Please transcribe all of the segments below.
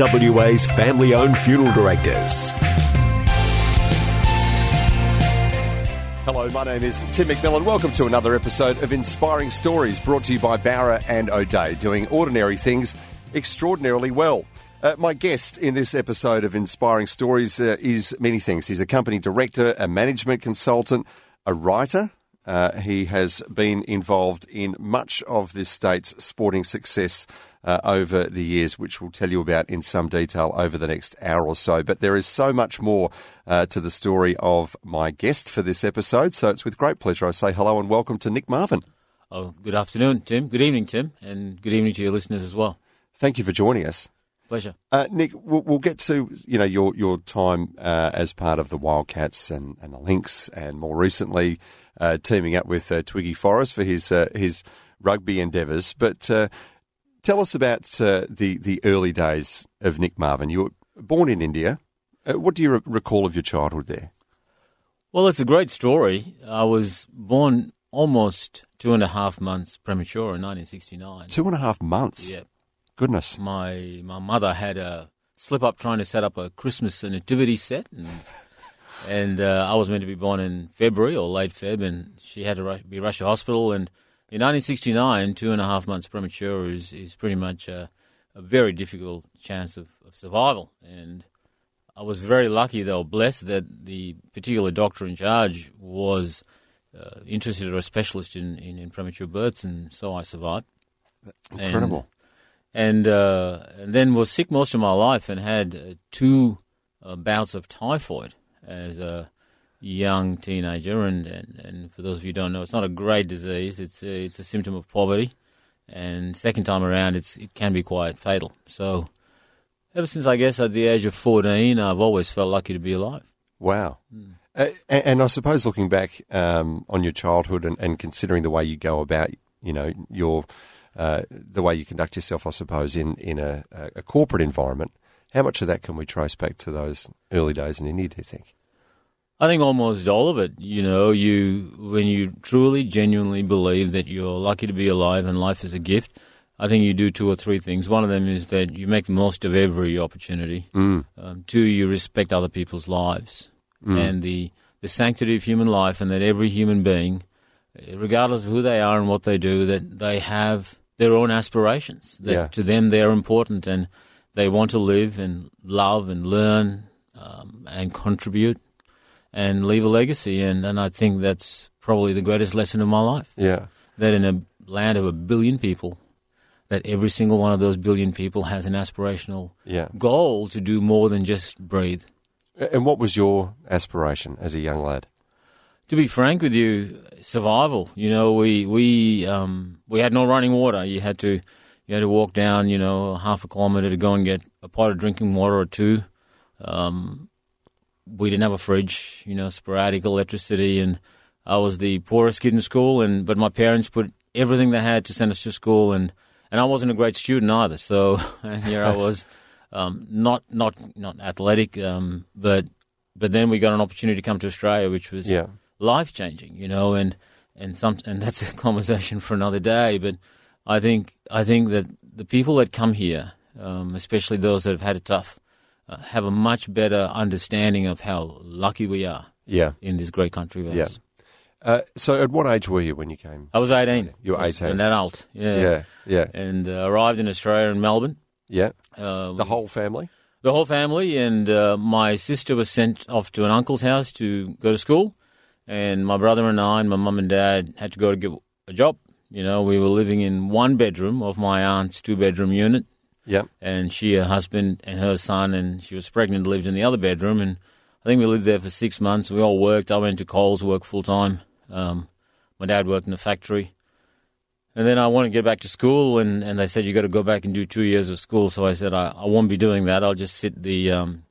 WA's family owned funeral directors. Hello, my name is Tim McMillan. Welcome to another episode of Inspiring Stories brought to you by Bowra and O'Dea, doing ordinary things extraordinarily well. Uh, my guest in this episode of Inspiring Stories uh, is many things. He's a company director, a management consultant, a writer. Uh, he has been involved in much of this state's sporting success uh, over the years, which we'll tell you about in some detail over the next hour or so. But there is so much more uh, to the story of my guest for this episode. So it's with great pleasure I say hello and welcome to Nick Marvin. Oh, good afternoon, Tim. Good evening, Tim, and good evening to your listeners as well. Thank you for joining us. Pleasure. Uh, Nick, we'll, we'll, get to you know your your time uh, as part of the Wildcats and, and the Lynx, and more recently uh, teaming up with uh, Twiggy Forrest for his uh, his rugby endeavours. But uh, tell us about the the early days of Nick Marvin. You were born in India. what do you re- recall of your childhood there? Well, it's a great story. I was born almost two and a half months premature in 1969. Two and a half months. Yeah. Goodness. My my mother had a slip up trying to set up a Christmas nativity set, and, and uh, I was meant to be born in February or late Feb, and she had to rush, be rushed to hospital. And in 1969, two and a half months premature is is pretty much a, a very difficult chance of, of survival. And I was very lucky, though, blessed that the particular doctor in charge was uh, interested or a specialist in, in, in, premature births, and so I survived. Incredible. And, and uh, and then was sick most of my life and had uh, two uh, bouts of typhoid as a young teenager. And, and, and for those of you who don't know, it's not a great disease. It's a, it's a symptom of poverty, and second time around, it's it can be quite fatal. So ever since I guess at the age of fourteen, I've always felt lucky to be alive. Wow. Mm. Uh, and, and, I suppose looking back um, on your childhood and, and considering the way you go about, you know, your uh, the way you conduct yourself, I suppose, in, in a, a, corporate environment. How much of that can we trace back to those early days in India, do you think? I think almost all of it. You know, you when you truly, genuinely believe that you're lucky to be alive and life is a gift, I think you do two or three things. One of them is that you make the most of every opportunity. Mm. Um, two, you respect other people's lives mm. and the the sanctity of human life, and that every human being, regardless of who they are and what they do, that they have their own aspirations. That yeah. to them they are important and they want to live and love and learn um, and contribute and leave a legacy. And, and I think that's probably the greatest lesson of my life. Yeah. That in a land of a billion people, that every single one of those billion people has an aspirational yeah. goal to do more than just breathe. And what was your aspiration as a young lad? to be frank with you, survival. You know, we we um, we had no running water. You had to you had to walk down, you know, half a kilometre to go and get a pot of drinking water or two. Um, we didn't have a fridge, you know, sporadic electricity, and I was the poorest kid in school. And but my parents put everything they had to send us to school, and and I wasn't a great student either. So here I was, um, not not not athletic, um, but but then we got an opportunity to come to Australia, which was yeah life changing, you know, and and some and that's a conversation for another day. But I think I think that the people that come here, um, especially those that have had it tough, uh, have a much better understanding of how lucky we are. Yeah. in this great country of ours. Yeah. Uh, so, at what age were you when you came? I was eighteen. You were eighteen. An adult. Yeah. Yeah. Yeah. And uh, arrived in Australia in Melbourne. Yeah. Uh, the whole family. The whole family, and uh, my sister was sent off to an uncle's house to go to school and my brother and I and my mum and dad had to go to get a job. You know, we were living in one bedroom of my aunt's two bedroom unit, Yep. and she, her husband, and her son, and she was pregnant, lived in the other bedroom. And I think we lived there for six months. We all worked. I went to Coles, work full time. Um, my dad worked in the factory. And then I wanted to get back to school, and, and they said, you got to go back and do two years of school. So I said, I, I won't be doing that. I'll just sit the, um,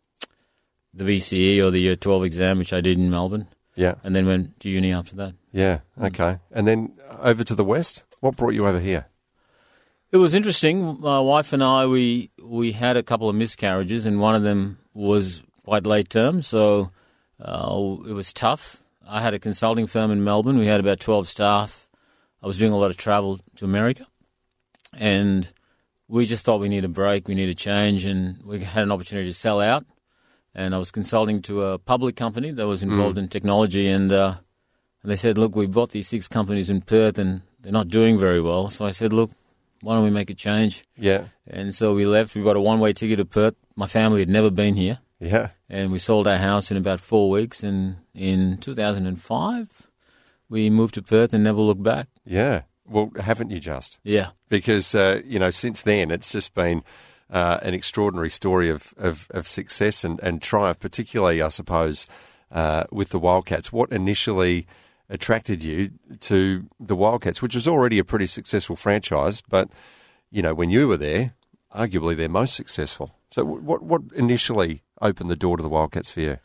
the VCE or the Year 12 exam, which I did in Melbourne, Yeah. and then went to uni after that. Yeah. Okay. And then over to the west. What brought you over here? It was interesting. My wife and I, we we had a couple of miscarriages, and one of them was quite late term, so uh, it was tough. I had a consulting firm in Melbourne. We had about twelve staff. I was doing a lot of travel to America, and we just thought we need a break, we need a change, and we had an opportunity to sell out. And I was consulting to a public company that was involved in technology, and uh, and they said, "Look, we bought these six companies in Perth, and they're not doing very well." So I said, "Look, why don't we make a change?" Yeah. And so we left. We bought a one-way ticket to Perth. My family had never been here, Yeah. and we sold our house in about four weeks. And in 2005, we moved to Perth and never looked back. Yeah. Well, haven't you just? Yeah, Because, uh, you know, since then, it's just been uh, an extraordinary story of, of, of success and, and triumph, particularly, I suppose, uh, with the Wildcats. What initially attracted you to the Wildcats, which was already a pretty successful franchise, but, you know, when you were there, arguably their most successful. So, what, what initially opened the door to the Wildcats for you?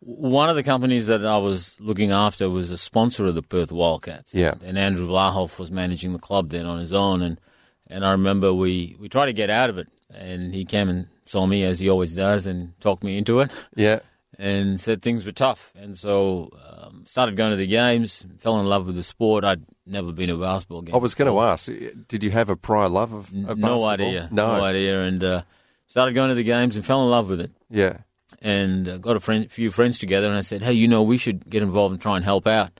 one of the companies that I was looking after was a sponsor of the Perth Wildcats. Yeah. and Andrew Vlahov was managing the club then on his own, and and I remember we we tried to get out of it, and he came and saw me as he always does and talked me into it. Yeah. And said things were tough. And so um, started going to the games, fell in love with the sport. I'd never been to a basketball game. I was going to ask, did you have a prior love of, of no basketball? idea, No. no idea, and uh, started going to the games and fell in love with it. Yeah. And uh, got a friend, few friends together, and I said, "Hey, you know, we should get involved and try and help out."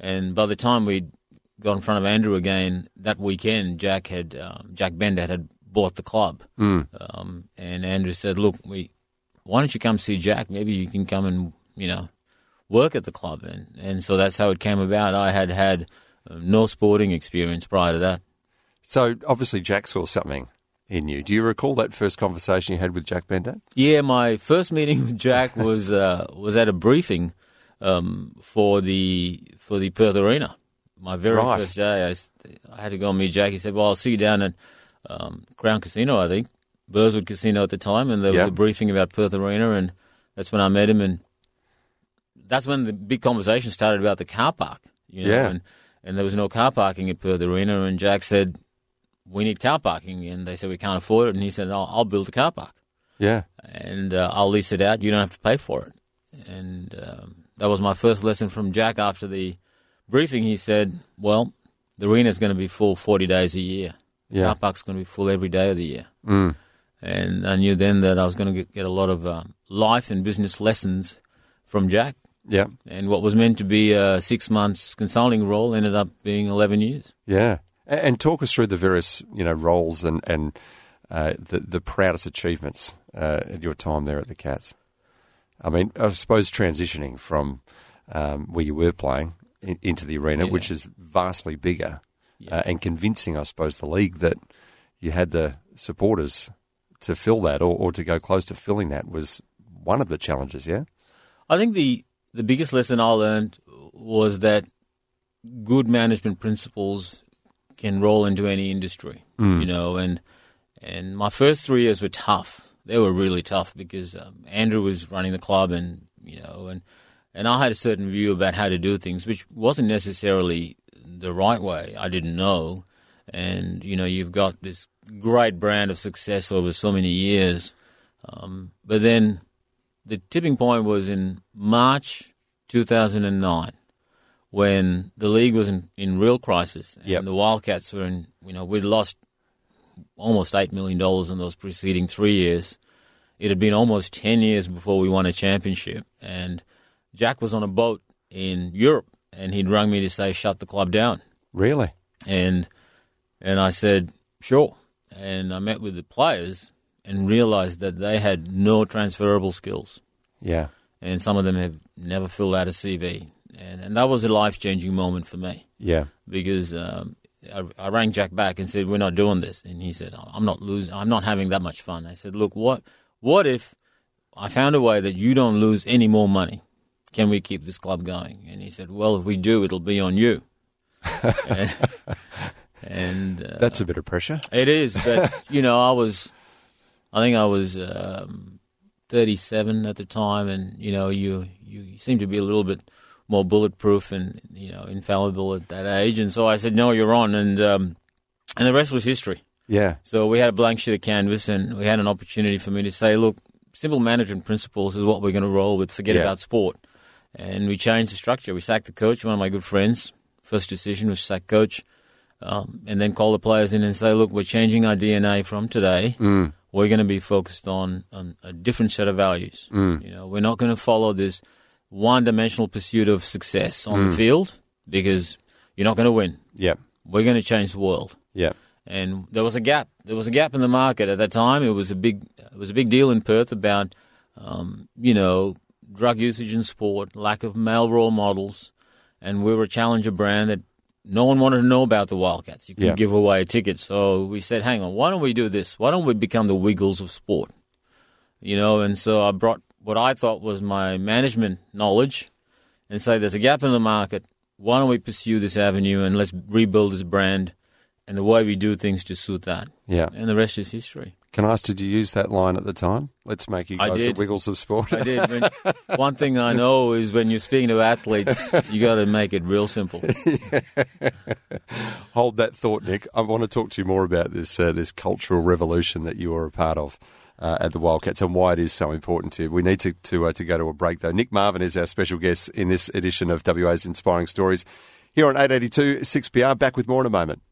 And by the time we'd got in front of Andrew again that weekend, Jack had um, Jack Bendat had bought the club, um, and Andrew said, "Look, we why don't you come see Jack? Maybe you can come and you know work at the club." And and so that's how it came about. I had had uh, no sporting experience prior to that. So obviously Jack saw something in you. Do you recall that first conversation you had with Jack Bendat? Yeah, my first meeting with Jack was uh, was at a briefing um, for the for the Perth Arena. My very Right. first day, I had to go and meet Jack. He said, "Well, I'll see you down at um, Crown Casino, I think, Burswood Casino at the time." And there was Yeah. a briefing about Perth Arena, and that's when I met him, and that's when the big conversation started about the car park. You know, Yeah. and, and there was no car parking at Perth Arena, and Jack said, "We need car parking," and they said we can't afford it, and he said, "I'll, I'll build a car park." Yeah. and uh, I'll lease it out. You don't have to pay for it. And um, that was my first lesson from Jack after the briefing. He said, "Well, the arena is going to be full 40 days a year. The Yeah. car park's going to be full every day of the year." Mm. And I knew then that I was going to get, get a lot of um, life and business lessons from Jack. Yeah. And what was meant to be a six months consulting role ended up being 11 years. Yeah. And talk us through the various, you know, roles and, and uh, the, the proudest achievements uh, at your time there at the Cats. I mean, I suppose transitioning from um, where you were playing in, into the arena, Yeah. which is vastly bigger, uh, and convincing, I suppose, the league that you had the supporters to fill that or, or to go close to filling that was one of the challenges, yeah? I think the the biggest lesson I learned was that good management principles can roll into any industry, you know, and and my first three years were tough. They were really tough because um, Andrew was running the club, and you know, and and I had a certain view about how to do things, which wasn't necessarily the right way. I didn't know, and you know, you've got this great brand of success over so many years, um, but then the tipping point was in March 2009 when the league was in, in real crisis and Yep. the Wildcats were in, you know, we'd lost almost $8 million in those preceding three years. It had been almost 10 years before we won a championship. And Jack was on a boat in Europe and he'd rung me to say, shut the club down Really? and and I said sure. And I met with the players and realized that they had no transferable skills, Yeah. and some of them have never filled out a CV. and and that was a life changing moment for me Yeah. because um, I, I rang Jack back and said we're not doing this, and he said I'm not losing, I'm not having that much fun. I said, look, what what if I found a way that you don't lose any more money? Can we keep this club going? And he said, well, if we do, it'll be on you. and and uh, That's a bit of pressure. it is, but you know, I was, I think I was um, 37 at the time, and you know, you you seem to be a little bit more bulletproof and you know infallible at that age, and so I said, no, you're on, and um, and the rest was history. Yeah. So we had a blank sheet of canvas, and we had an opportunity for me to say, look, simple management principles is what we're going to roll with. Forget Yeah. about sport, and we changed the structure. We sacked the coach, one of my good friends. First decision was sack coach um, and then call the players in and say, look, we're changing our DNA from today. Mm. We're going to be focused on, on a different set of values. Mm. You know, we're not going to follow this one-dimensional pursuit of success on Mm. the field because you're not going to win. Yeah. We're going to change the world. Yeah. And there was a gap. There was a gap in the market at that time. It was a big, it was a big deal in Perth about, um, you know, drug usage in sport, lack of male role models, and we were a challenger brand that no one wanted to know about the Wildcats. You couldn't Yeah. give away a ticket. So we said, hang on, why don't we do this? Why don't we become the Wiggles of sport? You know, and so I brought what I thought was my management knowledge and say there's a gap in the market. Why don't we pursue this avenue and let's rebuild this brand and the way we do things to suit that? Yeah. And the rest is history. Can I ask, did you use that line at the time? Let's make you guys the wiggles of sport. I did. When, one thing I know is when you're speaking to athletes, you got to make it real simple. Hold that thought, Nick. I want to talk to you more about this uh, this cultural revolution that you are a part of uh, at the Wildcats and why it is so important to you. We need to to, uh, to go to a break though. Nick Marvin is our special guest in this edition of WA's Inspiring Stories here on 882 6PR. Back with more in a moment.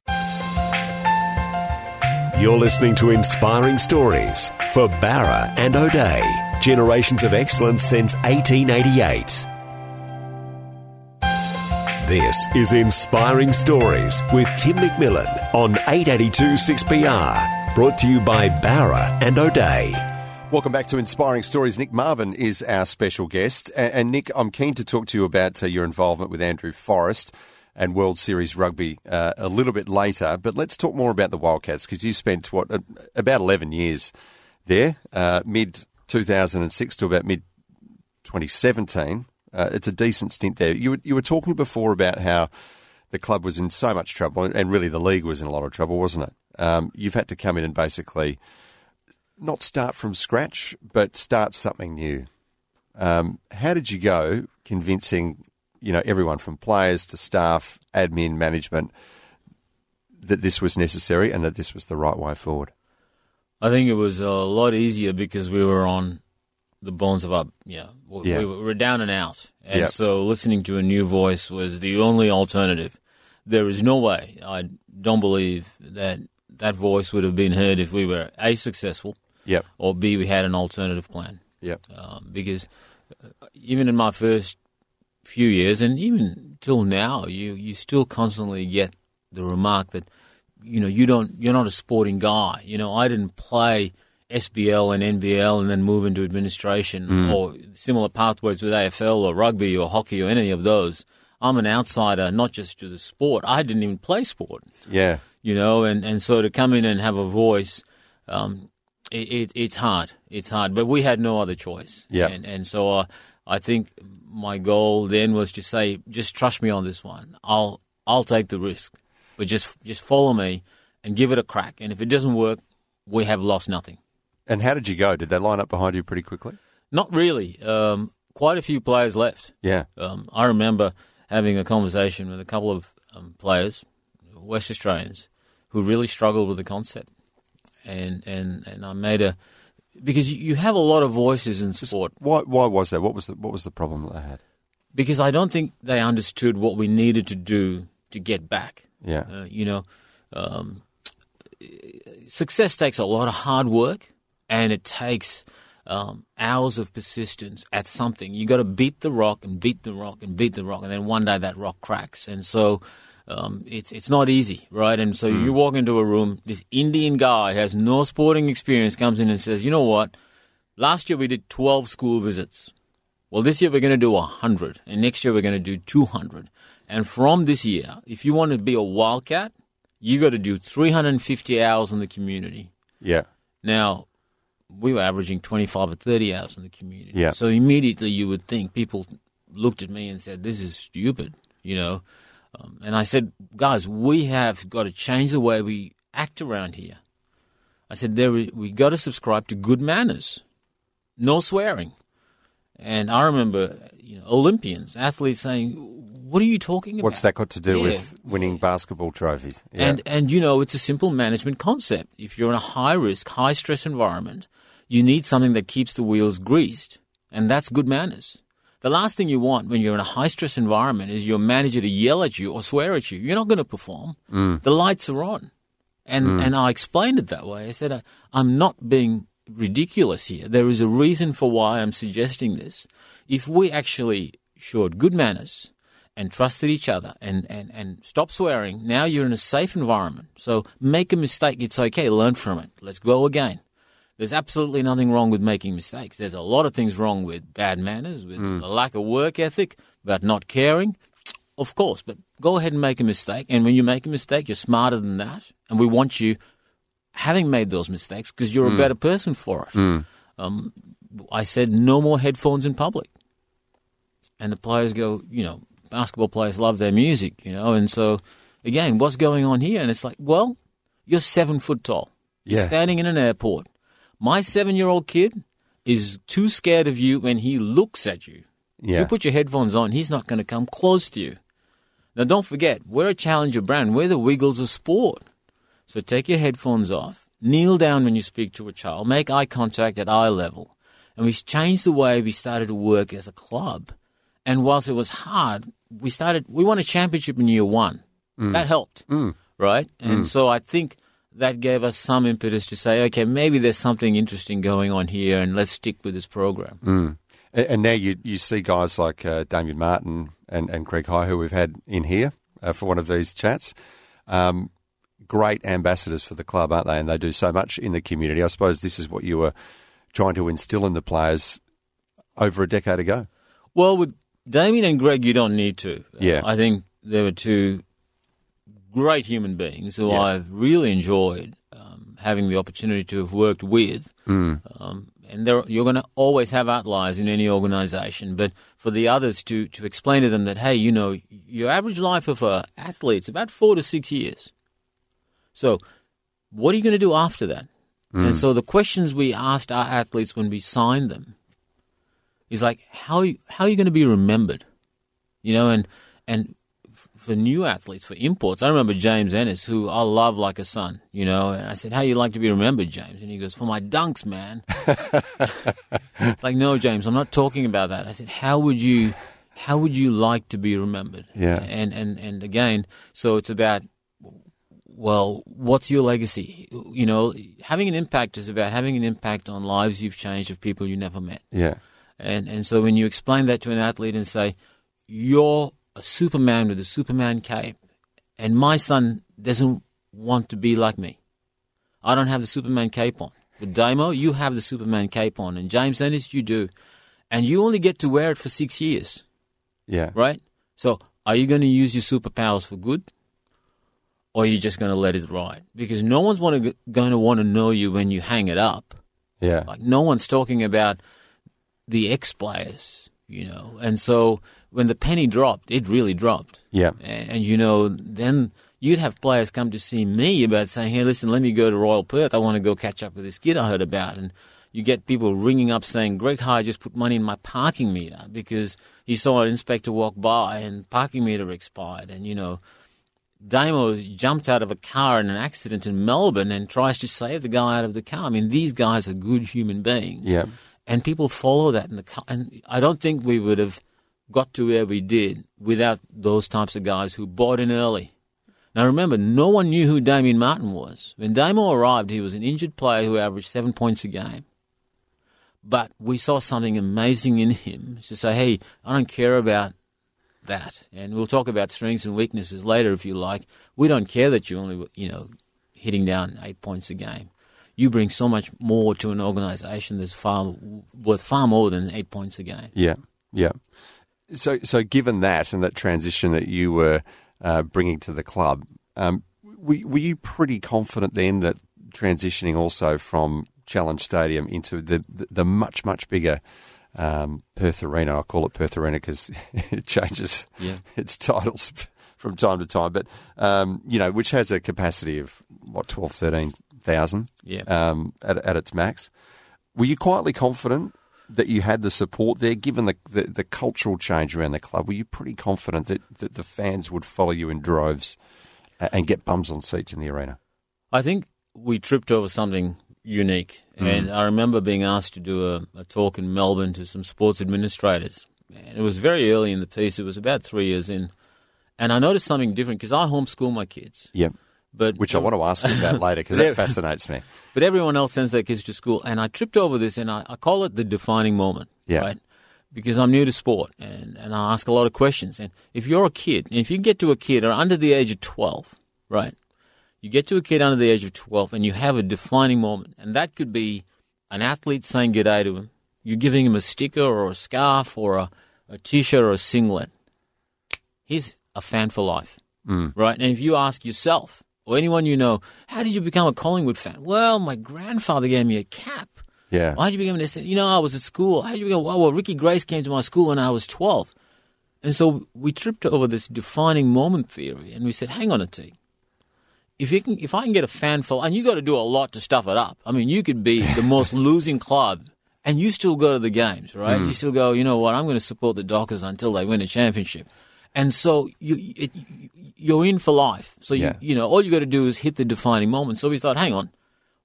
You're listening to Inspiring Stories for Bowra and O'Dea. Generations of excellence since 1888. This is Inspiring Stories with Tim McMillan on 882 6PR. Brought to you by Bowra and O'Dea. Welcome back to Inspiring Stories. Nick Marvin is our special guest. And, and Nick, I'm keen to talk to you about uh, your involvement with Andrew Forrest and World Series Rugby uh, a little bit later. But let's talk more about the Wildcats because you spent, what, about 11 years there, uh, mid 2006 to about mid 2017. Uh, it's a decent stint there. You were, you were talking before about how the club was in so much trouble, and really the league was in a lot of trouble, wasn't it? Um, you've had to come in and basically not start from scratch, but start something new. Um, how did you go convincing, you know, everyone from players to staff, admin, management, that this was necessary and that this was the right way forward? I think it was a lot easier because we were on the bones of our yeah, we, Yeah. we were down and out, and Yep. so listening to a new voice was the only alternative. There is no way I don't believe that that voice would have been heard if we were a successful Yep. or b we had an alternative plan. Yep. um, because uh, even in my first few years, and even till now, you you still constantly get the remark that you know you don't you're not a sporting guy. You know, I didn't play SBL and NBL and then move into administration or similar pathways with AFL or rugby or hockey or any of those. I'm an outsider, not just to the sport. I didn't even play sport Yeah. you know, and, and so to come in and have a voice, um, it, it, it's hard. It's hard, but we had no other choice. Yeah. And, and so uh, I think my goal then was to say, just trust me on this one. I'll I'll take the risk, but just just follow me and give it a crack. And if it doesn't work, we have lost nothing. And how did you go? Did they line up behind you pretty quickly? Not really. Um, quite a few players left. Yeah. Um, I remember having a conversation with a couple of um, players, West Australians, who really struggled with the concept, and and and I made a because you- have a lot of voices in sport. Why? Why was that? What was the What was the problem that they had? Because I don't think they understood what we needed to do to get back. Yeah. Uh, you know, um, success takes a lot of hard work, and it takes um, hours of persistence at something. You got to beat the rock and beat the rock and beat the rock, and then one day that rock cracks. And so um, it's it's not easy, right? And so you walk into a room, this Indian guy has no sporting experience comes in and says, "You know what? Last year we did twelve school visits. Well, this year we're going to do 100, and next year we're going to do 200. And from this year, if you want to be a wildcat, you got to do 350 hours in the community. Yeah. Now, we were averaging 25 or 30 hours in the community. Yeah. So immediately you would think people looked at me and said, "This is stupid," you know. Um, and I said, "Guys, we have got to change the way we act around here." I said, "There, we got to subscribe to good manners, no swearing." And I remember, you know, Olympians, athletes saying, "What are you talking about?" What's that got to do Yeah. with winning basketball trophies? Yeah. And and you know, it's a simple management concept. If you're in a high risk, high stress environment, you need something that keeps the wheels greased, and that's good manners. The last thing you want when you're in a high stress environment is your manager to yell at you or swear at you. You're not going to perform. Mm. The lights are on, and mm. and I explained it that way. I said I, I'm not being ridiculous here. There is a reason for why I'm suggesting this. If we actually showed good manners and trusted each other and, and, and stop swearing, now you're in a safe environment. So make a mistake, it's okay, learn from it. Let's go again. There's absolutely nothing wrong with making mistakes. There's a lot of things wrong with bad manners, with hmm. a lack of work ethic, about not caring. Of course, but go ahead and make a mistake. And when you make a mistake, you're smarter than that. And we want you having made those mistakes because you're a hmm. better person for it. Hmm. Um, I said no more headphones in public. And the players go, you know, basketball players love their music, you know, and so again, what's going on here? And it's like, well, you're seven foot tall. You're standing in an airport. My seven year old kid is too scared of you when he looks at you. yeah. You put your headphones on, he's not going to come close to you. Now, don't forget, we're a challenger brand. We're the Wiggles of sport. So take your headphones off, kneel down when you speak to a child, make eye contact at eye level. And we changed the way we started to work as a club. And whilst it was hard, we started, we won a championship in year one. Mm. That helped, mm. right? And mm. so I think that gave us some impetus to say, okay, maybe there's something interesting going on here and let's stick with this program. And, and now you, you see guys like uh, Damien Martin and, and Greg Hire, who we've had in here uh, for one of these chats. Um, great ambassadors for the club, aren't they? And they do so much in the community. I suppose this is what you were trying to instill in the players over a decade ago. Well, with Damien and Greg, you don't need to. Yeah. I think they were two great human beings who Yeah. I've really enjoyed um, having the opportunity to have worked with. Mm. Um, and there, you're going to always have outliers in any organization, but for the others to, to explain to them that, hey, you know, your average life of an athlete is about four to six years. So, what are you going to do after that? And so the questions we asked our athletes when we signed them is like, how how are you going to be remembered? You know, and and for new athletes, for imports, I remember James Ennis, who I love like a son. You know, and I said, "How you like to be remembered, James?" And he goes, "For my dunks, man." it's like, no, James, I'm not talking about that. I said, "How would you, how would you like to be remembered?" Yeah. And and and again, so it's about well, what's your legacy? You know, having an impact is about having an impact on lives you've changed of people you never met. Yeah. And and so when you explain that to an athlete and say, You're a Superman with a Superman cape and my son doesn't want to be like me. I don't have the Superman cape on. But Damo, you have the Superman cape on, and James Ennis, you do. And you only get to wear it for six years Yeah. right? So, are you going to use your superpowers for good, or are you just going to let it ride? Because no one's to, going to want to know you when you hang it up. Yeah. Like no one's talking about the ex players, you know. And so, when the penny dropped, it really dropped. Yeah. And, and you know, then you'd have players come to see me about saying, "Hey, listen, let me go to Royal Perth. I want to go catch up with this kid I heard about." And you get people ringing up saying, "Greg Hire just put money in my parking meter because he saw an inspector walk by and parking meter expired." And you know, Damo jumped out of a car in an accident in Melbourne and tries to save the guy out of the car. I mean, these guys are good human beings Yeah. and people follow that in the co- and I don't think we would have got to where we did without those types of guys who bought in early. Now remember, no one knew who Damien Martin was. When Damo arrived, he was an injured player who averaged seven points a game. But we saw something amazing in him to say, hey, I don't care about that. And we'll talk about strengths and weaknesses later if you like. We don't care that you're only, you know, hitting down eight points a game. You bring so much more to an organisation that's far worth far more than eight points a game. Yeah. Yeah. So, so given that and that transition that you were uh, bringing to the club, um, were, were you pretty confident then that transitioning also from Challenge Stadium into the the, the much much bigger um, Perth Arena? I call it Perth Arena because it changes Yeah. its titles from time to time, but um, you know, which has a capacity of what 12, 13,000 Yeah. um, at, at its max. Were you quietly confident that you had the support there, given the, the, the cultural change around the club? Were you pretty confident that, that the fans would follow you in droves and get bums on seats in the arena? I think we tripped over something unique. Mm. And I remember being asked to do a, a talk in Melbourne to some sports administrators. And it was very early in the piece, it was about three years in. And I noticed something different because I homeschool my kids. Yeah. But Which I want to ask you about later because that fascinates me. But everyone else sends their kids to school. And I tripped over this and I, I call it the defining moment. Yeah. Right? Because I'm new to sport and, and I ask a lot of questions. And if you're a kid, and if you get to a kid or under the age of 12, right? You get to a kid under the age of 12 and you have a defining moment. And that could be an athlete saying g'day to him. You're giving him a sticker or a scarf or a, a t shirt or a singlet. He's a fan for life. Mm. Right? And if you ask yourself or anyone you know, how did you become a Collingwood fan? Well, my grandfather gave me a cap. Yeah. Why did you become this? You know, I was at school. How did you become? Well, well, Ricky Grace came to my school when I was 12. And so we tripped over this defining moment theory and we said, hang on a T. If you can, if I can get a fan for, and you got to do a lot to stuff it up. I mean, you could be the most losing club and you still go to the games, right? You mm. still go, you know what? I'm going to support the Dockers until they win a championship. And so you, it, you're in for life. So you, Yeah. you know, all you got to do is hit the defining moment. So we thought, hang on,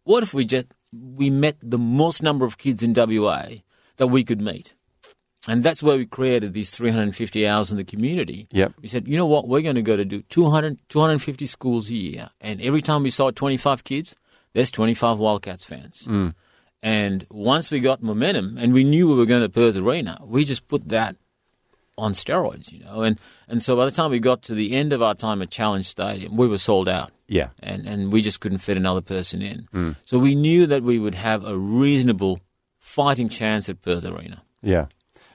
what if we just we met the most number of kids in WA that we could meet? And that's where we created these 350 hours in the community. Yep. We said, you know what, we're going to go to do 200, 250 schools a year. And every time we saw 25 kids, there's 25 Wildcats fans. Mm. And once we got momentum and we knew we were going to Perth Arena, we just put that on steroids, you know. And, and so by the time we got to the end of our time at Challenge Stadium, we were sold out Yeah. and, and we just couldn't fit another person in. So we knew that we would have a reasonable fighting chance at Perth Arena. Yeah.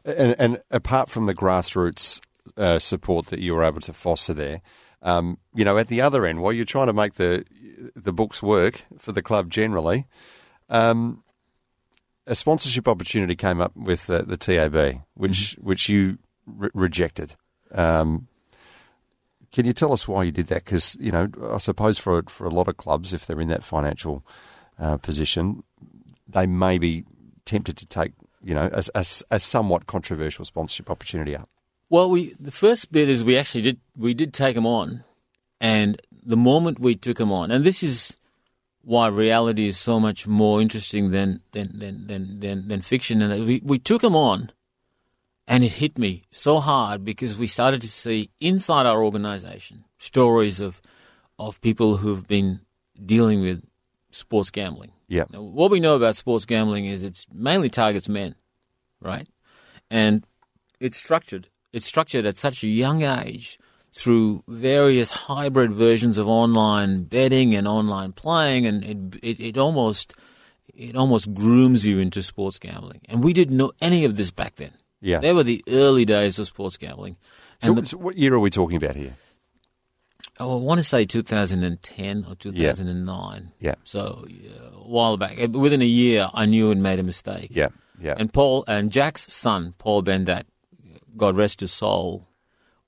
And, and apart from the grassroots uh, support that you were able to foster there, um, you know, at the other end, while you're trying to make the the books work for the club generally, um, a sponsorship opportunity came up with uh, the TAB, which which you re- rejected. Um, can you tell us why you did that? Because you know, I suppose for for a lot of clubs, if they're in that financial uh, position, they may be tempted to take you know a, a, a somewhat controversial sponsorship opportunity up. Well, we the first bit is we actually did we did take them on, and the moment we took them on, and this is why reality is so much more interesting than than than than than, than fiction. And we we took them on, and it hit me so hard because we started to see inside our organisation stories of of people who've been dealing with sports gambling. Yeah, Now, what we know about sports gambling is it's mainly targets men, right? And it's structured. It's structured at such a young age through various hybrid versions of online betting and online playing, and it, it, it almost it almost grooms you into sports gambling. And we didn't know any of this back then. Yeah. They were the early days of sports gambling. So, the- so what year are we talking about here? Oh, I want to say 2010 or 2009. Yeah. So yeah, a while back, within a year, I knew I'd made a mistake. Yeah, yeah, And Paul and Jack's son, Paul Bendat, God rest his soul,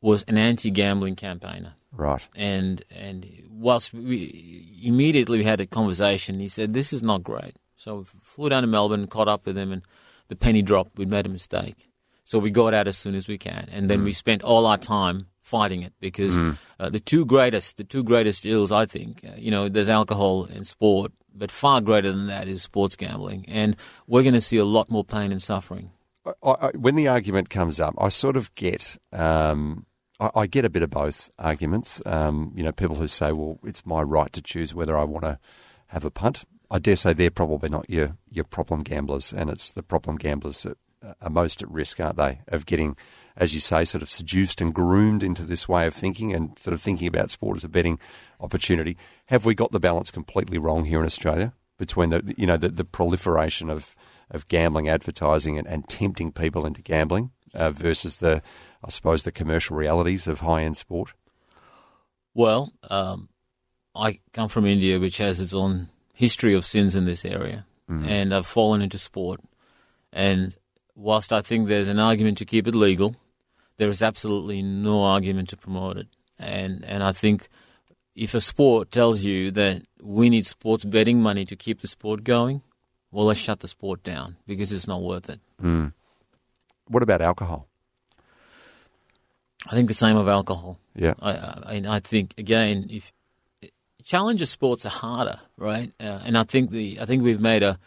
was an anti-gambling campaigner. right. And and whilst we immediately we had a conversation, he said, "This is not great." So we flew down to Melbourne, caught up with him, and the penny dropped. We'd made a mistake, so we got out as soon as we can, and then we spent all our time fighting it because uh, the two greatest, the two greatest ills, I think, uh, you know, there's alcohol and sport, but far greater than that is sports gambling, and we're going to see a lot more pain and suffering. I, I, when the argument comes up, I sort of get, um, I, I get a bit of both arguments. Um, you know, people who say, "Well, it's my right to choose whether I want to have a punt." I dare say they're probably not your your problem gamblers, and it's the problem gamblers that are most at risk, aren't they, of getting, as you say, sort of seduced and groomed into this way of thinking and sort of thinking about sport as a betting opportunity. Have we got the balance completely wrong here in Australia between the you know the, the proliferation of of gambling advertising and, and tempting people into gambling uh, versus the, I suppose, the commercial realities of high end sport? Well, um, I come from India, which has its own history of sins in this area, and I've fallen into sport. And whilst I think there's an argument to keep it legal, there is absolutely no argument to promote it. And and I think if a sport tells you that we need sports betting money to keep the sport going, well, let's shut the sport down because it's not worth it. What about alcohol? I think the same of alcohol. Yeah. I, I, I think again, if challenger sports are harder, right? Uh, and I think the I think we've made a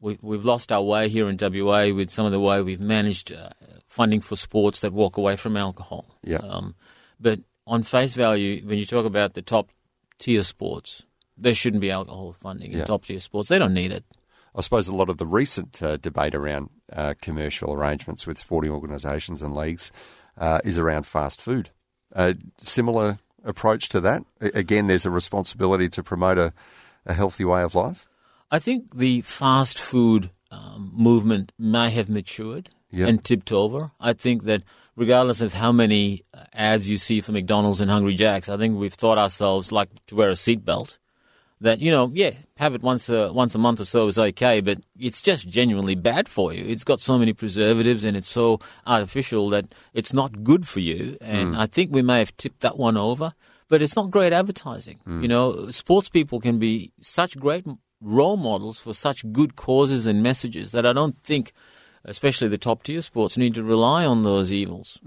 we, we've lost our way here in WA with some of the way we've managed uh, funding for sports that walk away from alcohol. Yeah. Um, but on face value, when you talk about the top tier sports, there shouldn't be alcohol funding in Yeah. top tier sports. They don't need it. I suppose a lot of the recent uh, debate around uh, commercial arrangements with sporting organisations and leagues uh, is around fast food. Uh, similar approach to that. Again, there's a responsibility to promote a, a healthy way of life. I think the fast food um, movement may have matured Yeah. and tipped over. I think that regardless of how many uh, ads you see for McDonald's and Hungry Jacks, I think we've thought ourselves like to wear a seatbelt. That you know, yeah, have it once a once a month or so is okay, but it's just genuinely bad for you. It's got so many preservatives and it's so artificial that it's not good for you. And I think we may have tipped that one over, but it's not great advertising. You know, sports people can be such great role models for such good causes and messages that I don't think, especially the top tier sports, need to rely on those evils.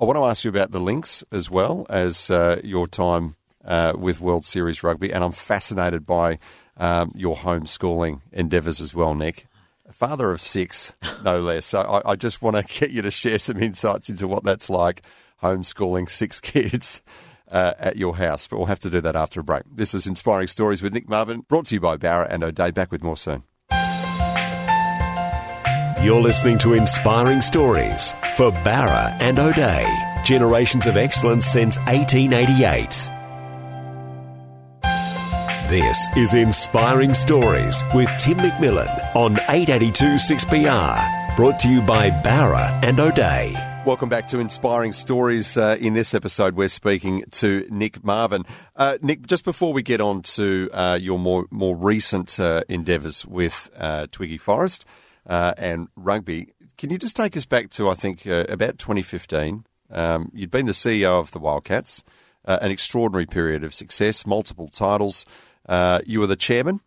I want to ask you about the Lynx as well as uh, your time uh, with World Series Rugby, and I'm fascinated by um, your homeschooling endeavours as well, Nick. Father of six, no less. So I, I just want to get you to share some insights into what that's like homeschooling six kids. Uh, at your house, but we'll have to do that after a break. This is Inspiring Stories with Nick Marvin, brought to you by Bowra and O'Dea. Back with more soon. You're listening to Inspiring Stories for Bowra and O'Dea. Generations of excellence since 1888. This is Inspiring Stories with Tim McMillan on 882 6PR. Brought to you by Barra and O'Day. Welcome back to Inspiring Stories. Uh, in this episode, we're speaking to Nick Marvin. Uh, Nick, just before we get on to uh, your more more recent uh, endeavours with uh, Twiggy Forrest uh, and rugby, can you just take us back to I think about 2015? Um, you'd been the CEO of the Wildcats, an extraordinary period of success, multiple titles. You were the chairman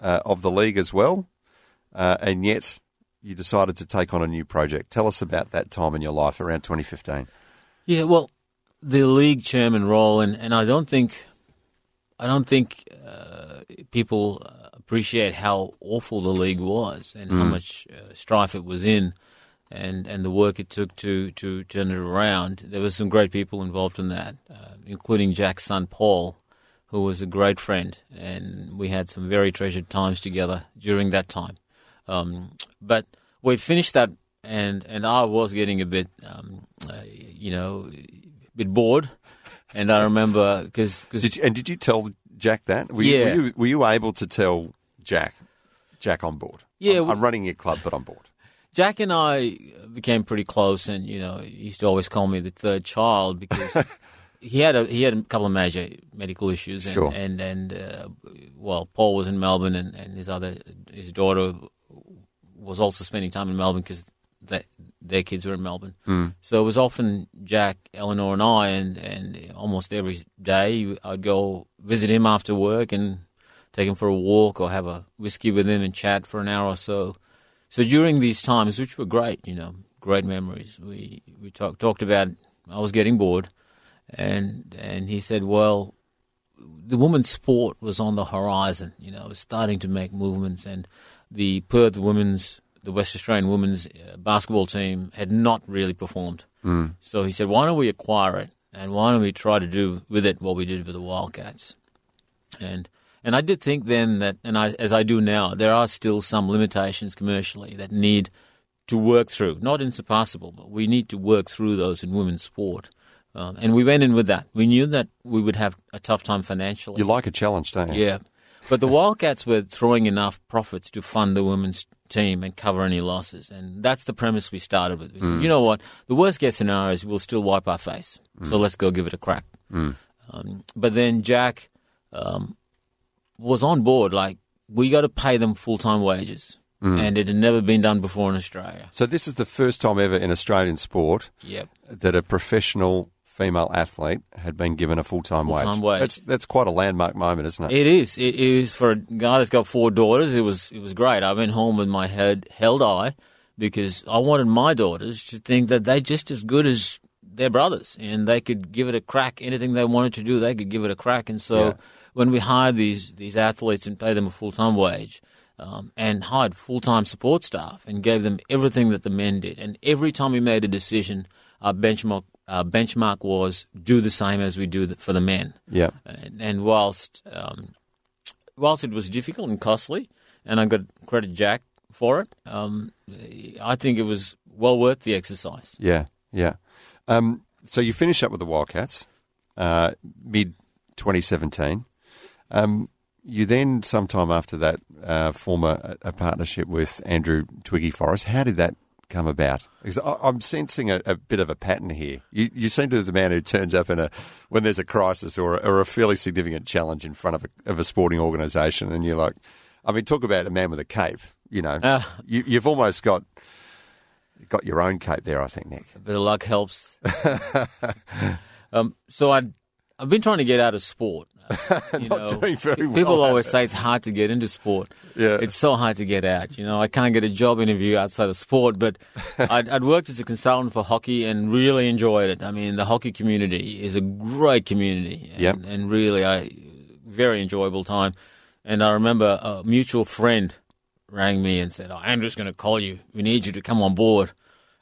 of the league as well, and yet you decided to take on a new project. Tell us about that time in your life around 2015. Yeah, well, the league chairman role, and, and I don't think, I don't think uh, people appreciate how awful the league was and how much uh, strife it was in, and, and the work it took to to turn it around. There were some great people involved in that, uh, including Jack's son Paul, who was a great friend, and we had some very treasured times together during that time. Um, but we'd finished that, and, and I was getting a bit, um, uh, you know, a bit bored. And I remember because and did you tell Jack that? Were, Yeah. you, were, you, were you able to tell Jack, Jack on board? Yeah, I'm, we- I'm running your club, but on board. Jack and I became pretty close, and you know, he used to always call me the third child because he had a he had a couple of major medical issues, and Sure. and, and uh, well, Paul was in Melbourne, and, and his other his daughter was also spending time in Melbourne because their kids were in Melbourne. Hmm. So it was often Jack, Eleanor, and I, and and almost every day I'd go visit him after work and take him for a walk or have a whiskey with him and chat for an hour or so. So during these times, which were great, you know, great memories, we we talked talked about. I was getting bored, and and he said, well, the women's sport was on the horizon. You know, it was starting to make movements, and the Perth women's, the West Australian women's uh, basketball team had not really performed. Mm. So he said, why don't we acquire it, and why don't we try to do with it what we did with the Wildcats, and. And I did think then that, and I, as I do now, there are still some limitations commercially that need to work through. Not insurpassable, but we need to work through those in women's sport. Um, and we went in with that. We knew that we would have a tough time financially. You like a challenge, don't you? Yeah. But the Wildcats were throwing enough profits to fund the women's team and cover any losses. And that's the premise we started with. We said, you know what? The worst case scenario is we'll still wipe our face. So let's go give it a crack. Um, but then Jack um, was on board. Like, we got to pay them full time wages. And it had never been done before in Australia. So this is the first time ever in Australian sport Yep. that a professional female athlete had been given a full time wage. Wage. That's that's quite a landmark moment, isn't it? It is. It is for a guy that's got four daughters. It was. It was great. I went home with my head held high because I wanted my daughters to think that they're just as good as their brothers and they could give it a crack. Anything they wanted to do, they could give it a crack. And so Yeah. when we hired these these athletes and paid them a full time wage. Um, and hired full time support staff and gave them everything that the men did. And every time we made a decision, our benchmark, our benchmark was do the same as we do the, for the men. yeah. And, and whilst um, whilst it was difficult and costly, and I got credit Jack for it, um, I think it was well worth the exercise. Yeah, yeah. Um, so you finish up with the Wildcats uh, mid 2017. Um, you then, sometime after that, uh, form a, a partnership with Andrew Twiggy Forrest. How did that come about? Because I, I'm sensing a, a bit of a pattern here. You, you seem to be the man who turns up in a when there's a crisis or, or a fairly significant challenge in front of a, of a sporting organisation, and you're like, I mean, talk about a man with a cape. You know, Uh. you, you've almost got got your own cape there. I think, Nick. A bit of luck helps. um, so I, I've been trying to get out of sport. You Not doing very well People always say it's hard to get into sport. Yeah. It's so hard to get out. You know, I can't get a job interview outside of sport, but I'd, I'd worked as a consultant for hockey and really enjoyed it. I mean, the hockey community is a great community. And, Yep. and really, I very enjoyable time. And I remember a mutual friend rang me and said, oh, Andrew's going to call you. We need you to come on board.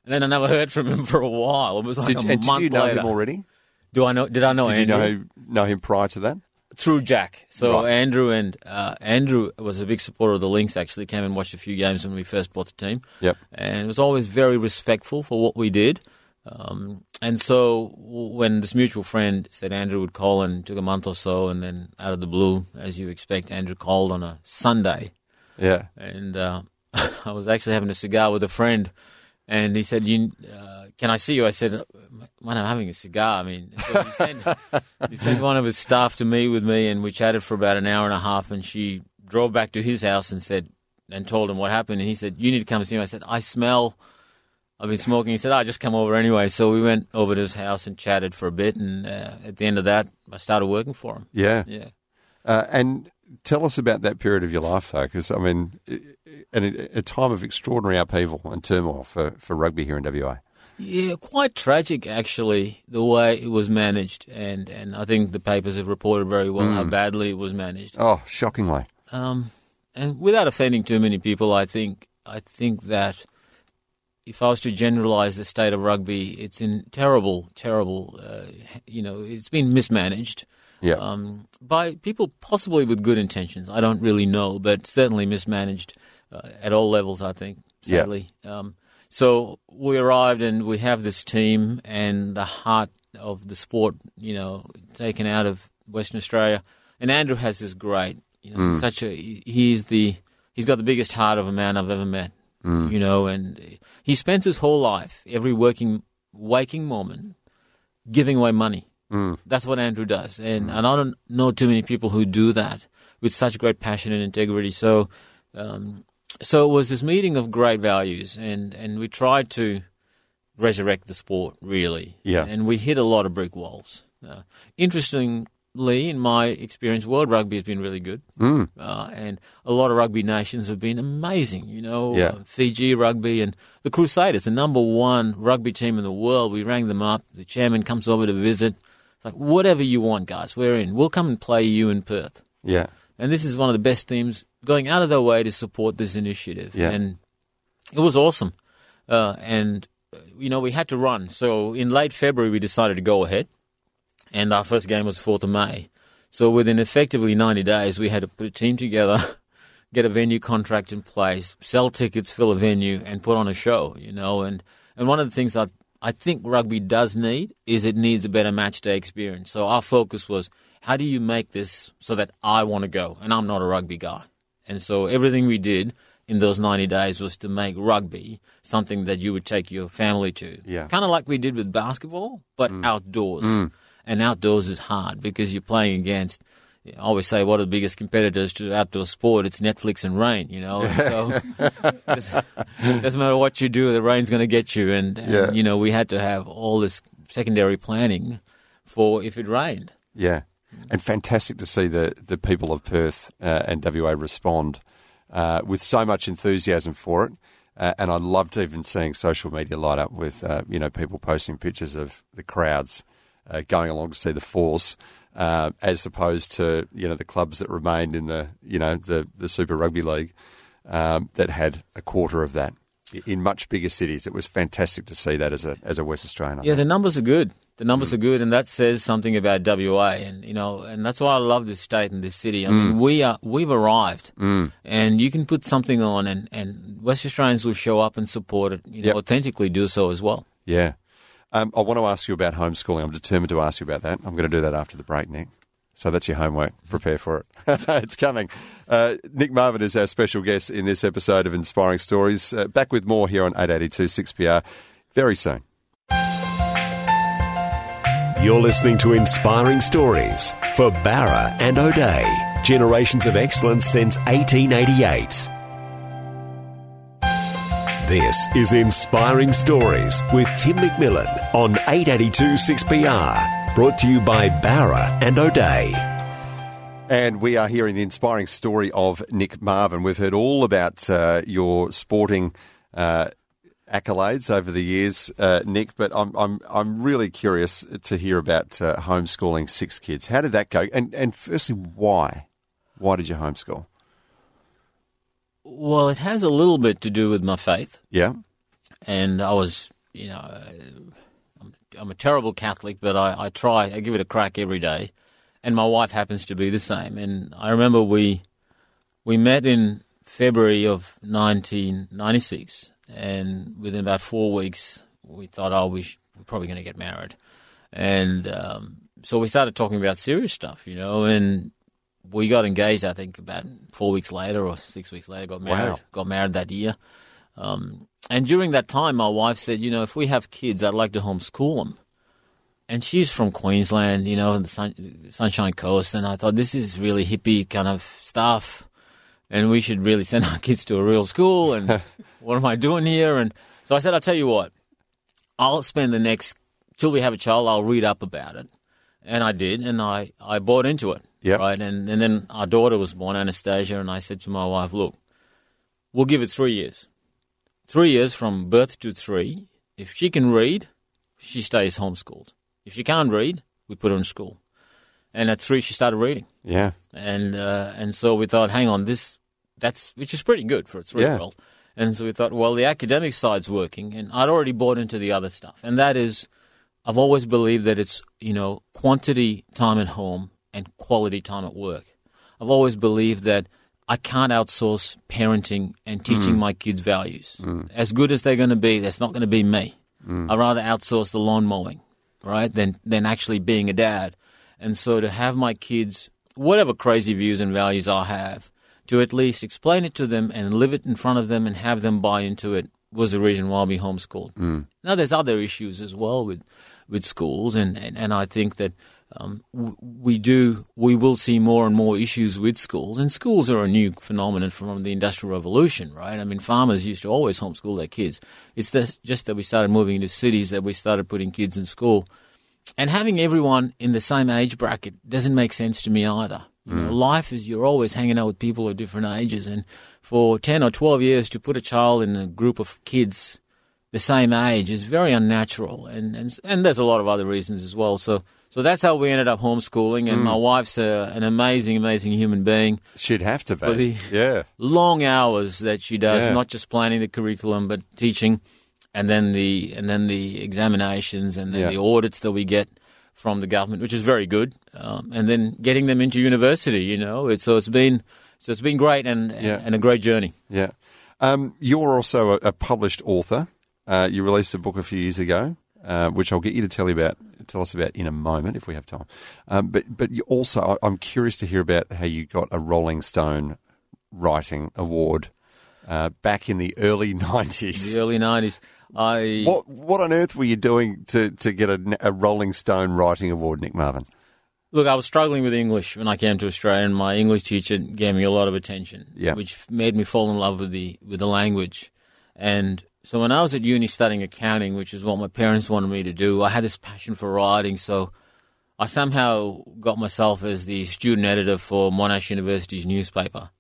And then I never heard from him for a while. It was like Did, a and did month you know later. him already? Do I know? Did I know Did Andrew? you know know him prior to that? Through Jack. So Right. Andrew and uh, Andrew was a big supporter of the Lynx. Actually, came and watched a few games when we first bought the team. Yep. and was always very respectful for what we did. Um, and so when this mutual friend said Andrew would call and took a month or so, and then out of the blue, as you expect, Andrew called on a Sunday, Yeah. and uh, I was actually having a cigar with a friend, and he said, "You, uh, can I see you?" I said, "Man, I'm having a cigar." I mean, so he sent he sent one of his staff to meet with me, and we chatted for about an hour and a half. And she drove back to his house and said, and told him what happened. And he said, "You need to come see me." I said, "I smell." I've been smoking. He said, "I just come over anyway." So we went over to his house and chatted for a bit, and uh, at the end of that, I started working for him. Yeah. Yeah. Uh, and tell us about that period of your life, though, because, I mean, a time of extraordinary upheaval and turmoil for, for rugby here in WA. Yeah, quite tragic actually, the way it was managed, and, and I think the papers have reported very well how badly it was managed. Oh, shockingly. Um, and without offending too many people, I think I think that if I was to generalise the state of rugby, it's in terrible, terrible. Uh, you know, it's been mismanaged Yeah. um, by people possibly with good intentions. I don't really know, but certainly mismanaged uh, at all levels. I think Yeah. sadly. Um, so we arrived and we have this team and the heart of the sport, you know, taken out of Western Australia. And Andrew has this great, you know, mm. such a he's the he's got the biggest heart of a man I've ever met. Mm. You know, and he spends his whole life, every working waking moment, giving away money. Mm. That's what Andrew does, and and I don't know too many people who do that with such great passion and integrity. So, um, so it was this meeting of great values, and and we tried to resurrect the sport really. Yeah. and we hit a lot of brick walls. Uh, interestingly, in my experience, world rugby has been really good, Mm. uh, and a lot of rugby nations have been amazing. You know, Yeah. uh, Fiji rugby and the Crusaders, the number one rugby team in the world. We rang them up. The chairman comes over to visit. It's like whatever you want, guys. We're in. We'll come and play you in Perth. Yeah. And this is one of the best teams going out of their way to support this initiative. Yeah. And it was awesome. Uh, and, uh, you know, we had to run. So in late February, we decided to go ahead. And our first game was 4th of May. So within effectively 90 days, we had to put a team together, get a venue contract in place, sell tickets, fill a venue, and put on a show, you know. And, and one of the things I, I think rugby does need is it needs a better match day experience. So our focus was how do you make this so that I want to go? And I'm not a rugby guy. And so everything we did in those 90 days was to make rugby something that you would take your family to. Yeah. Kind of like we did with basketball, but mm. outdoors. Mm. And outdoors is hard because you're playing against. I always say, what are the biggest competitors to outdoor sport? It's Netflix and rain, you know. And so, it doesn't matter what you do, the rain's going to get you. And, and Yeah. you know, we had to have all this secondary planning for if it rained. Yeah, and fantastic to see the the people of Perth uh, and WA respond uh, with so much enthusiasm for it. Uh, and I loved even seeing social media light up with uh, you know people posting pictures of the crowds uh, going along to see the force, uh, as opposed to you know the clubs that remained in the you know the the Super Rugby League um, that had a quarter of that in much bigger cities. It was fantastic to see that as a as a West Australian. I Yeah, think. the numbers are good. The Mm. numbers are good, and that says something about WA, and you know, and that's why I love this state and this city. I Mm. mean, we are we've arrived, and you can put something on, and and West Australians will show up and support it. You know, Yep. authentically do so as well. Yeah. Um, I want to ask you about homeschooling. I'm determined to ask you about that. I'm going to do that after the break, Nick. So that's your homework. Prepare for it. it's coming. Uh, Nick Marvin is our special guest in this episode of Inspiring Stories. Uh, back with more here on 882 6PR very soon. You're listening to Inspiring Stories for Bowra and O'Dea. Generations of excellence since 1888. This is Inspiring Stories with Tim McMillan on 882 6PR. Brought to you by Bowra and O'Dea. And we are hearing the inspiring story of Nick Marvin. We've heard all about uh, your sporting uh, accolades over the years, uh, Nick. But I'm I'm I'm really curious to hear about uh, homeschooling six kids. How did that go? And and firstly, why? Why did you homeschool? Well, it has a little bit to do with my faith, Yeah, and I was, you know, uh, I'm, I'm a terrible Catholic, but I, I try, I give it a crack every day, and my wife happens to be the same. And I remember we we met in February of 1996, and within about four weeks, we thought, oh, we sh- we're probably going to get married, and um, so we started talking about serious stuff, you know, and we got engaged. I think about four weeks later or six weeks later, got married. Wow. Got married that year. Um, and during that time, my wife said, you know, if we have kids, I'd like to homeschool them. And she's from Queensland, you know, the sun, Sunshine Coast. And I thought this is really hippie kind of stuff. And we should really send our kids to a real school. And what am I doing here? And so I said, I'll tell you what, I'll spend the next, till we have a child, I'll read up about it. And I did. And I, I bought into it. Yep. Right. And, and then our daughter was born, Anastasia. And I said to my wife, look, we'll give it three years. Three years from birth to three. If she can read, she stays homeschooled. If she can't read, we put her in school. And at three, she started reading. yeah, And uh, and so we thought, hang on, this that's which is pretty good for its three year old. And so we thought, well, the academic side's working, and I'd already bought into the other stuff, and that is, I've always believed that it's you know quantity time at home and quality time at work. I've always believed that I can't outsource parenting and teaching mm. my kids values. Mm. As good as they're going to be, that's not going to be me. Mm. I'd rather outsource the lawn mowing, right, than than actually being a dad. And so to have my kids, whatever crazy views and values I have, to at least explain it to them and live it in front of them and have them buy into it was the reason why we homeschooled. Now there's other issues as well with with schools, and and, and I think that um, we do we will see more and more issues with schools, and schools are a new phenomenon from the industrial revolution, right? I mean, farmers used to always homeschool their kids. It's just that we started moving into cities that we started putting kids in school and having everyone in the same age bracket doesn't make sense to me either. You know, mm. life is you're always hanging out with people of different ages, and for ten or twelve years to put a child in a group of kids the same age is very unnatural, and and and there's a lot of other reasons as well. So so that's how we ended up homeschooling, and mm. my wife's a, an amazing, amazing human being. she'd have to be. For the- yeah, Long hours that she does, Yeah. not just planning the curriculum, but teaching, and then the and then the examinations and then Yeah. the audits that we get from the government, which is very good, um, and then getting them into university. You know, it's, so it's been so it's been great and Yeah. and a great journey. yeah. Um, you're also a, a published author. Uh, you released a book a few years ago, uh, which I'll get you to tell you about, tell us about in a moment if we have time. Um, but but you also, I'm curious to hear about how you got a Rolling Stone writing award uh, back in the early 90s. The early '90s. I What, what on earth were you doing to, to get a, a Rolling Stone Writing Award, Nick Marvin? Look, I was struggling with English when I came to Australia, and my English teacher gave me a lot of attention, Yeah. which made me fall in love with the with the language. And so when I was at uni studying accounting, which is what my parents wanted me to do, I had this passion for writing. So I somehow got myself as the student editor for Monash University's newspaper.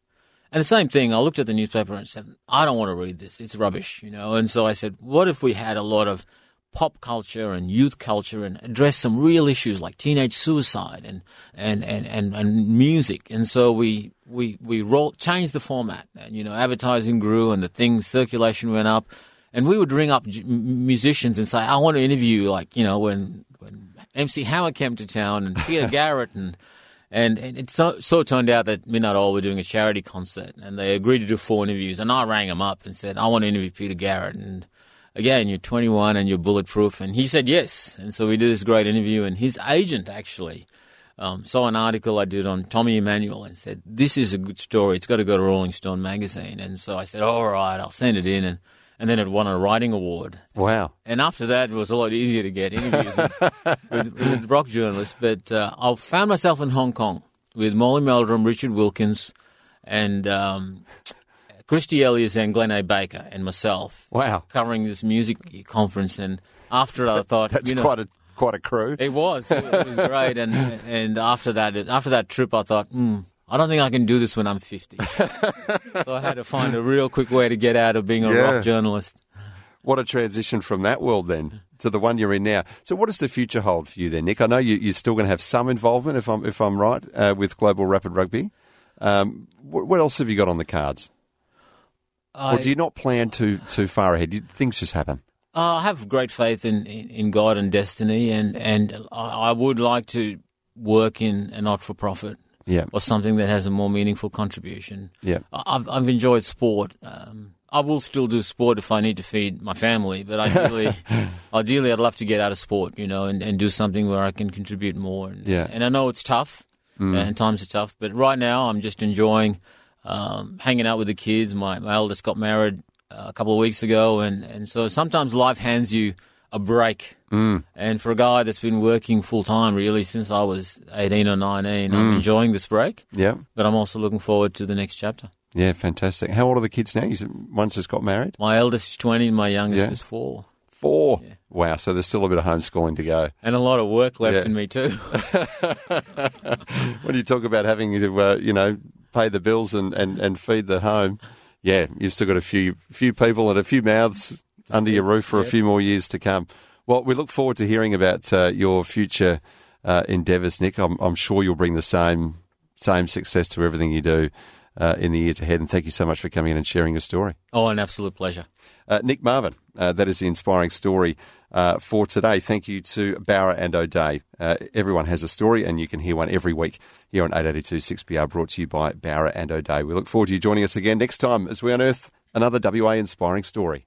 And the same thing, I looked at the newspaper and said, I don't want to read this. It's rubbish, you know. And so I said, what if we had a lot of pop culture and youth culture and address some real issues like teenage suicide and and, and, and, and music. And so we we we rolled, changed the format, and you know, advertising grew and the things circulation went up, and we would ring up musicians and say, I want to interview like you know when when MC Hammer came to town and Peter Garrett and. And, it so, so turned out that Midnight Oil were doing a charity concert, and they agreed to do four interviews. And I rang him up and said, "I want to interview Peter Garrett." And again, you're 21 and you're bulletproof. And he said yes. And so we did this great interview. And his agent actually um, saw an article I did on Tommy Emmanuel and said, This is a good story. It's got to go to Rolling Stone magazine. And so I said, All right, I'll send it in. And, and then it won a writing award. Wow. And after that, it was a lot easier to get interviews with, with rock journalists. But uh, I found myself in Hong Kong with Molly Meldrum, Richard Wilkins, and um, Christie Eliezer and Glenn A. Baker and myself Wow. covering this music conference. And after I thought, That's you know, quite a quite a crew. it was, it was great. And and after that, after that trip, I thought, hmm, I don't think I can do this when I'm 50. so I had to find a real quick way to get out of being a Yeah. rock journalist. What a transition from that world then to the one you're in now. So, what does the future hold for you then, Nick? I know you, you're still going to have some involvement, if I'm if I'm right, uh, with Global Rapid Rugby. Um, what, what else have you got on the cards, or do you not plan too too far ahead? You, things just happen. Uh, I have great faith in, in, God and destiny, and, and I, I would like to work in a not for profit Yeah, or something that has a more meaningful contribution. yeah, I've, I've enjoyed sport. Um, I will still do sport if I need to feed my family, but ideally, ideally, I'd love to get out of sport, you know, and, and do something where I can contribute more. And, Yeah. and I know it's tough, uh, and times are tough, but right now I'm just enjoying um, hanging out with the kids. My, my eldest got married uh, a couple of weeks ago, and, and so sometimes life hands you a break. Mm. And for a guy that's been working full time really since I was 18 or 19, I'm enjoying this break, yeah, but I'm also looking forward to the next chapter. yeah. Fantastic. How old are the kids now? You one's just got married. My eldest is 20, and my youngest Yeah. is four. Four. Wow. So there's still a bit of homeschooling to go. And a lot of work left Yeah. in me, too. when you talk about having to, uh, you know, pay the bills and, and, and feed the home, yeah, you've still got a few few people and a few mouths under your roof for a few more years to come. Well, we look forward to hearing about uh, your future uh, endeavours, Nick. I'm, I'm sure you'll bring the same same success to everything you do uh, in the years ahead. And thank you so much for coming in and sharing your story. oh, an absolute pleasure. Uh, Nick Marvin, uh, that is the inspiring story uh, for today. Thank you to Bowra and O'Dea. Uh, everyone has a story, and you can hear one every week here on 882 6PR, brought to you by Bowra and O'Dea. We look forward to you joining us again next time as we unearth another WA inspiring story.